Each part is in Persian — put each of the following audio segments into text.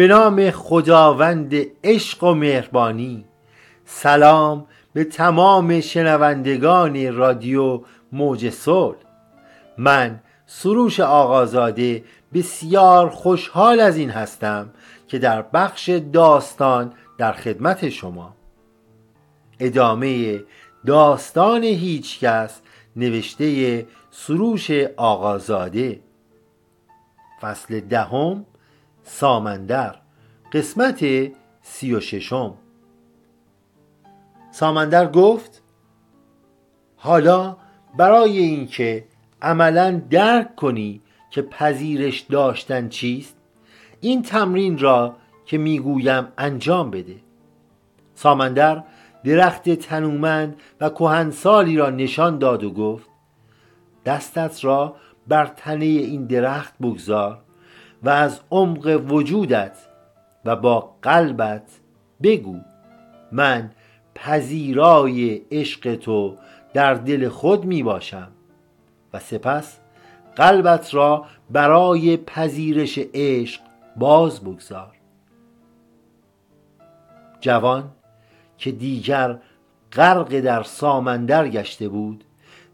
به نام خداوند عشق و مهربانی. سلام به تمام شنوندگان رادیو موج صلح. من سروش آقازاده بسیار خوشحال از این هستم که در بخش داستان در خدمت شما. ادامه داستان هیچکس نوشته سروش آقازاده. فصل دهم سامندر. قسمت سی و ششم. سامندر گفت حالا برای اینکه عملا درک کنی که پذیرش داشتن چیست این تمرین را که می‌گویم انجام بده. سامندر درخت تنومند و کهنسالی را نشان داد و گفت دستت را بر تنه این درخت بگذار. و از عمق وجودت و با قلبت بگو من پذیرای عشق تو در دل خود می باشم. و سپس قلبت را برای پذیرش عشق باز بگذار. جوان که دیگر غرق در سامندر گشته بود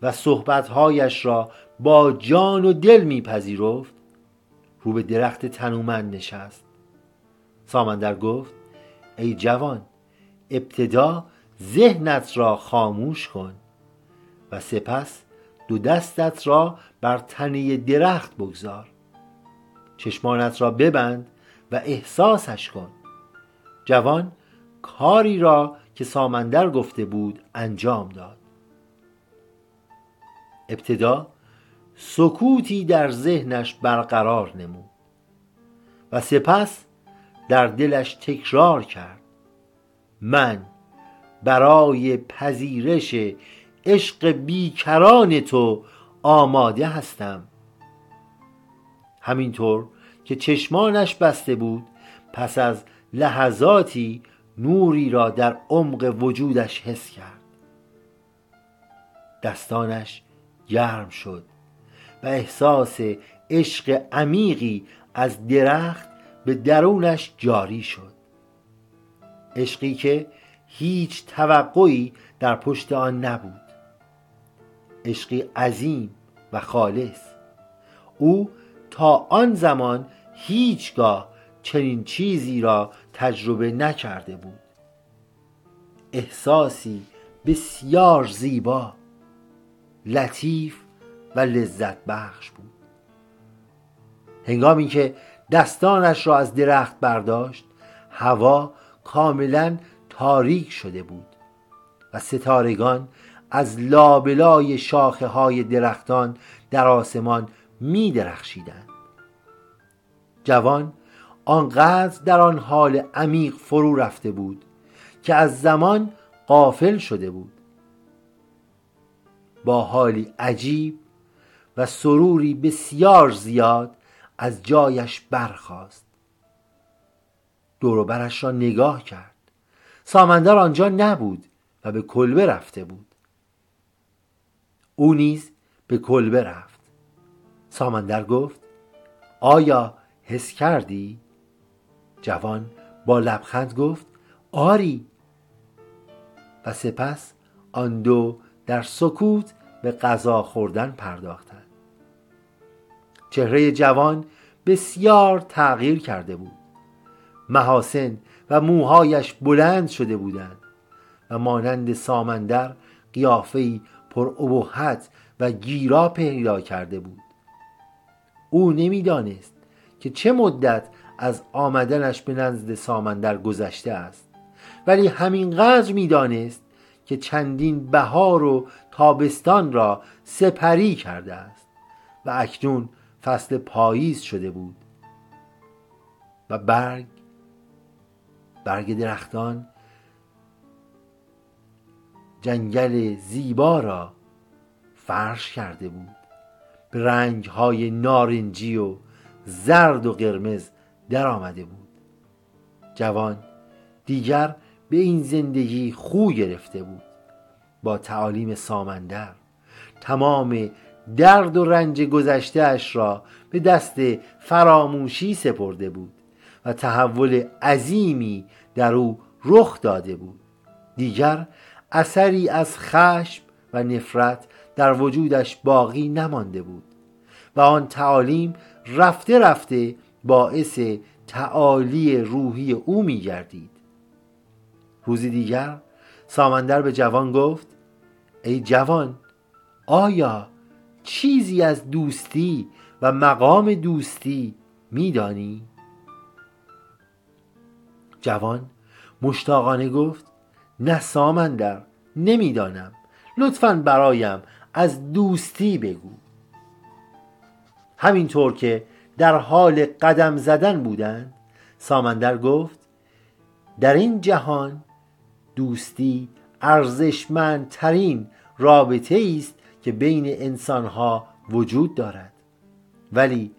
و صحبتهایش را با جان و دل میپذیرفت رو به درخت تنومند نشست. سامندر گفت ای جوان ابتدا ذهنت را خاموش کن و سپس دو دستت را بر تنه درخت بگذار. چشمانت را ببند و احساسش کن. جوان کاری را که سامندر گفته بود انجام داد. ابتدا سکوتی در ذهنش برقرار نمود و سپس در دلش تکرار کرد. من برای پذیرش عشق بیکران تو آماده هستم. همینطور که چشمانش بسته بود پس از لحظاتی نوری را در عمق وجودش حس کرد. دستانش گرم شد. و احساس عشق عمیقی از درخت به درونش جاری شد. عشقی که هیچ توقعی در پشت آن نبود. عشقی عظیم و خالص. او تا آن زمان هیچگاه چنین چیزی را تجربه نکرده بود. احساسی بسیار زیبا لطیف و لذت بخش بود. هنگامی که دستانش را از درخت برداشت هوا کاملا تاریک شده بود و ستارگان از لابلای شاخه های درختان در آسمان می درخشیدند جوان آنقدر در آن حال عمیق فرو رفته بود که از زمان قافل شده بود. با حالی عجیب و سروری بسیار زیاد از جایش برخاست. دوروبرش را نگاه کرد. سامندر آنجا نبود و به کلبه رفته بود. او نیز به کلبه رفت. سامندر گفت آیا حس کردی؟ جوان با لبخند گفت آری. و سپس آن دو در سکوت به غذا خوردن پرداختند. چهره جوان بسیار تغییر کرده بود. محاسن و موهایش بلند شده بودند و مانند سامندر قیافهای پر ابهت و گیرا پیدا کرده بود. او نمی‌دانست که چه مدت از آمدنش به نزد سامندر گذشته است ولی همینقدر می‌دانست که چندین بهار و تابستان را سپری کرده است و اکنون فصل پاییز شده بود و برگ برگ درختان جنگل زیبا را فرش کرده بود. به رنگ های نارنجی و زرد و قرمز در آمده بود. جوان دیگر به این زندگی خو گرفته بود. با تعالیم سامندر تمام درد و رنج گذشته اش را به دست فراموشی سپرده بود و تحول عظیمی در او رخ داده بود. دیگر اثری از خشم و نفرت در وجودش باقی نمانده بود و آن تعالیم رفته رفته باعث تعالی روحی او می گردید روزی دیگر سامندر به جوان گفت ای جوان آیا چیزی از دوستی و مقام دوستی میدانی؟ جوان مشتاقانه گفت نه سامندر نمی‌دانم لطفا برایم از دوستی بگو همینطور که در حال قدم زدن بودند سامندر گفت در این جهان دوستی ارزشمندترین رابطه است که بین انسانها وجود دارد. ولی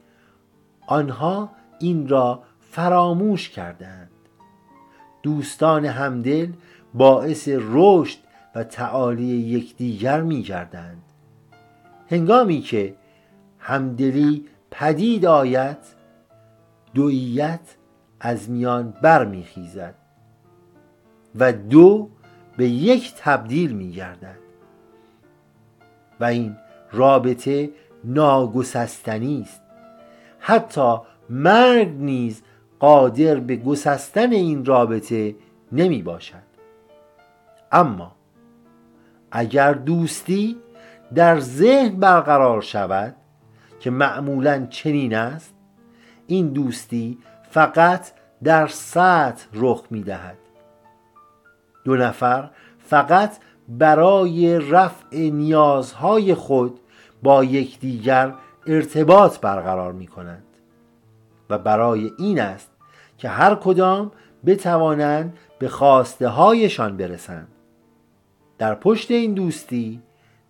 آنها این را فراموش کردند. دوستان همدل باعث رشد و تعالی یکدیگر می گردند هنگامی که همدلی پدید آید دویت از میان برمیخیزد و دو به یک تبدیل می گردد و این رابطه ناگسستنی است. حتی مرد نیز قادر به گسستن این رابطه نمی باشد. اما اگر دوستی در ذهن برقرار شود که معمولا چنین است این دوستی فقط در سطح رخ می دهد. دو نفر فقط برای رفع نیازهای خود با یکدیگر ارتباط برقرار می کنند و برای این است که هر کدام بتوانند به خواسته هایشان برسند. در پشت این دوستی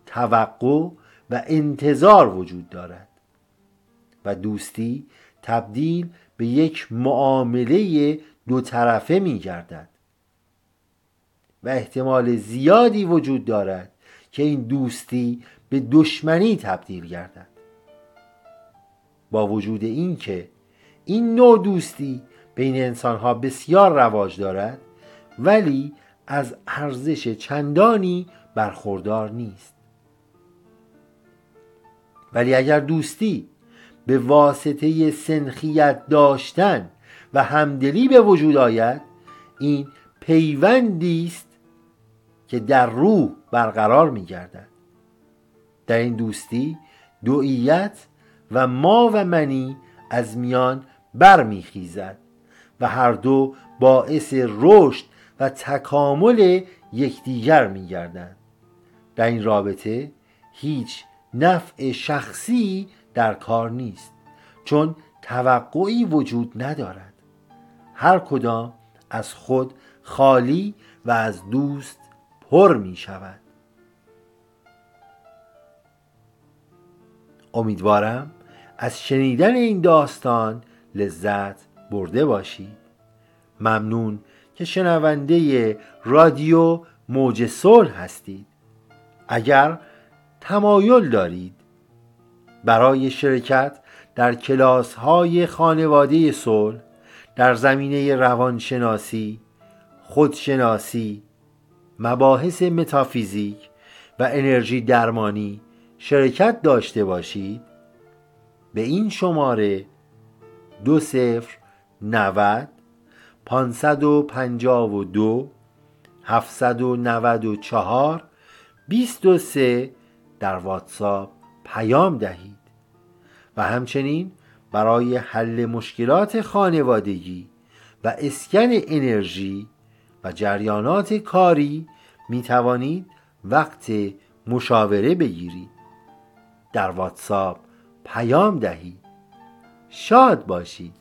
توقع و انتظار وجود دارد و دوستی تبدیل به یک معامله دو طرفه می گردد و احتمال زیادی وجود دارد که این دوستی به دشمنی تبدیل گردد. با وجود اینکه این نوع دوستی بین انسانها بسیار رواج دارد ولی از ارزش چندانی برخوردار نیست. ولی اگر دوستی به واسطه سنخیت داشتن و همدلی به وجود آید این پیوندی است که در روح برقرار می گردد در این دوستی دویت و ما و منی از میان برمیخیزد و هر دو باعث رشد و تکامل یکدیگر میگردند. در این رابطه هیچ نفع شخصی در کار نیست چون توقعی وجود ندارد. هر کدام از خود خالی و از دوست پر می شود. امیدوارم از شنیدن این داستان لذت برده باشید. ممنون که شنونده رادیو موج صلح هستید. اگر تمایل دارید برای شرکت در کلاس های خانواده صلح در زمینه روانشناسی خودشناسی مباحث متافیزیک و انرژی درمانی شرکت داشته باشید به این شماره دو صفر نود پانصد و پنجاه و دو هفتصد و نود و چهار بیست و سه در واتساپ پیام دهید. و همچنین برای حل مشکلات خانوادگی و اسکن انرژی و جریانات کاری می توانید وقت مشاوره بگیرید. در واتساپ پیام دهید. شاد باشید.